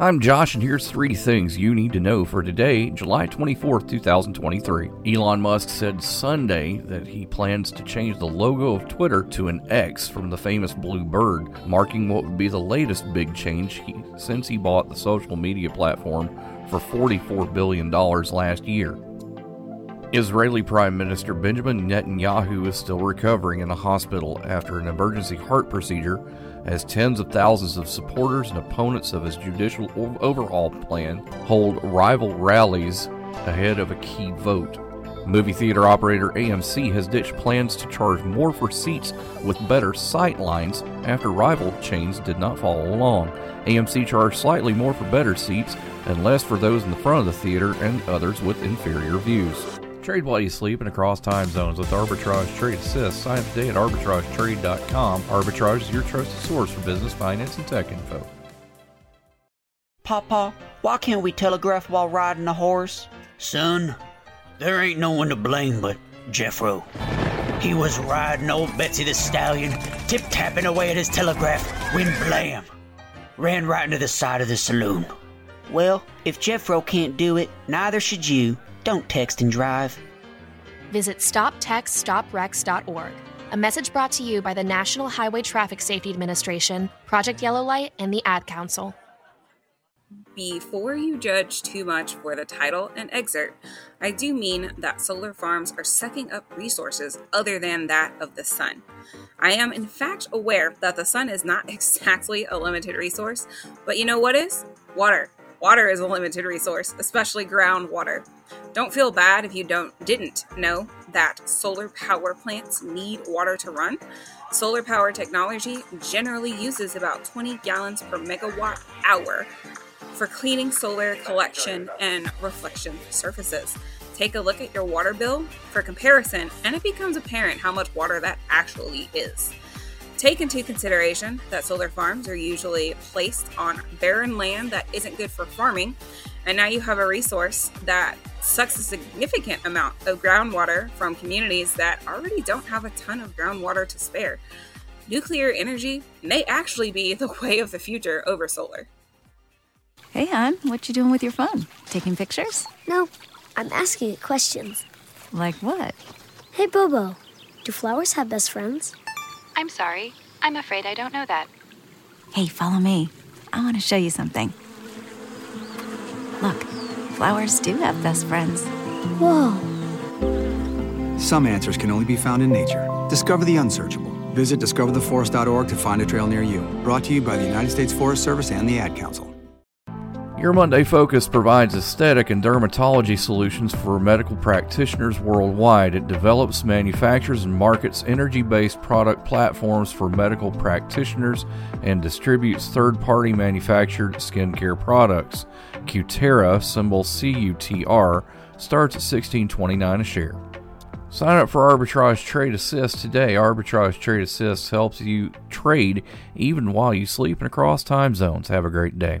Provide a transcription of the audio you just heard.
I'm Josh, and here's three things you need to know for today, July 24th, 2023. Elon Musk said Sunday that he plans to change the logo of Twitter to an X from the famous blue bird, marking what would be the latest big change he, since he bought the social media platform for $44 billion last year. Israeli Prime Minister Benjamin Netanyahu is still recovering in a hospital after an emergency heart procedure as tens of thousands of supporters and opponents of his judicial overhaul plan hold rival rallies ahead of a key vote. Movie theater operator AMC has ditched plans to charge more for seats with better sight lines after rival chains did not follow along. AMC charged slightly more for better seats and less for those in the front of the theater and others with inferior views. Trade while you sleep and across time zones with Arbitrage Trade Assist. Sign up today at arbitragetrade.com. Arbitrage is your trusted source for business, finance, and tech info. Papa, why can't we telegraph while riding a horse? Son, there ain't no one to blame but Jeffro. He was riding old Betsy the Stallion, tip tapping away at his telegraph, when blam! Ran right into the side of the saloon. Well, if Jeffro can't do it, neither should you. Don't text and drive. Visit stoptextsstopwrecks.org. A message brought to you by the National Highway Traffic Safety Administration, Project Yellow Light, and the Ad Council. Before you judge too much for the title and excerpt, I do mean that solar farms are sucking up resources other than that of the sun. I am, in fact, aware that the sun is not exactly a limited resource, but you know what is? Water. Water is a limited resource, especially groundwater. Don't feel bad if you don't didn't know that solar power plants need water to run. Solar power technology generally uses about 20 gallons per megawatt hour for cleaning solar collection and reflection surfaces. Take a look at your water bill for comparison, and it becomes apparent how much water that actually is. Take into consideration that solar farms are usually placed on barren land that isn't good for farming, and now you have a resource that sucks a significant amount of groundwater from communities that already don't have a ton of groundwater to spare. Nuclear energy may actually be the way of the future over solar. Hey, hon, what you doing with your phone? Taking pictures? No, I'm asking it questions. Like what? Hey, Bobo, do flowers have best friends? I'm sorry. I'm afraid I don't know that. Hey, follow me. I want to show you something. Look, flowers do have best friends. Whoa. Some answers can only be found in nature. Discover the unsearchable. Visit discovertheforest.org to find a trail near you. Brought to you by the United States Forest Service and the Ad Council. Your Monday Focus provides aesthetic and dermatology solutions for medical practitioners worldwide. It develops, manufactures, and markets energy based product platforms for medical practitioners and distributes third party manufactured skincare products. Cutera, symbol CUTR, starts at $16.29 a share. Sign up for Arbitrage Trade Assist today. Arbitrage Trade Assist helps you trade even while you sleep and across time zones. Have a great day.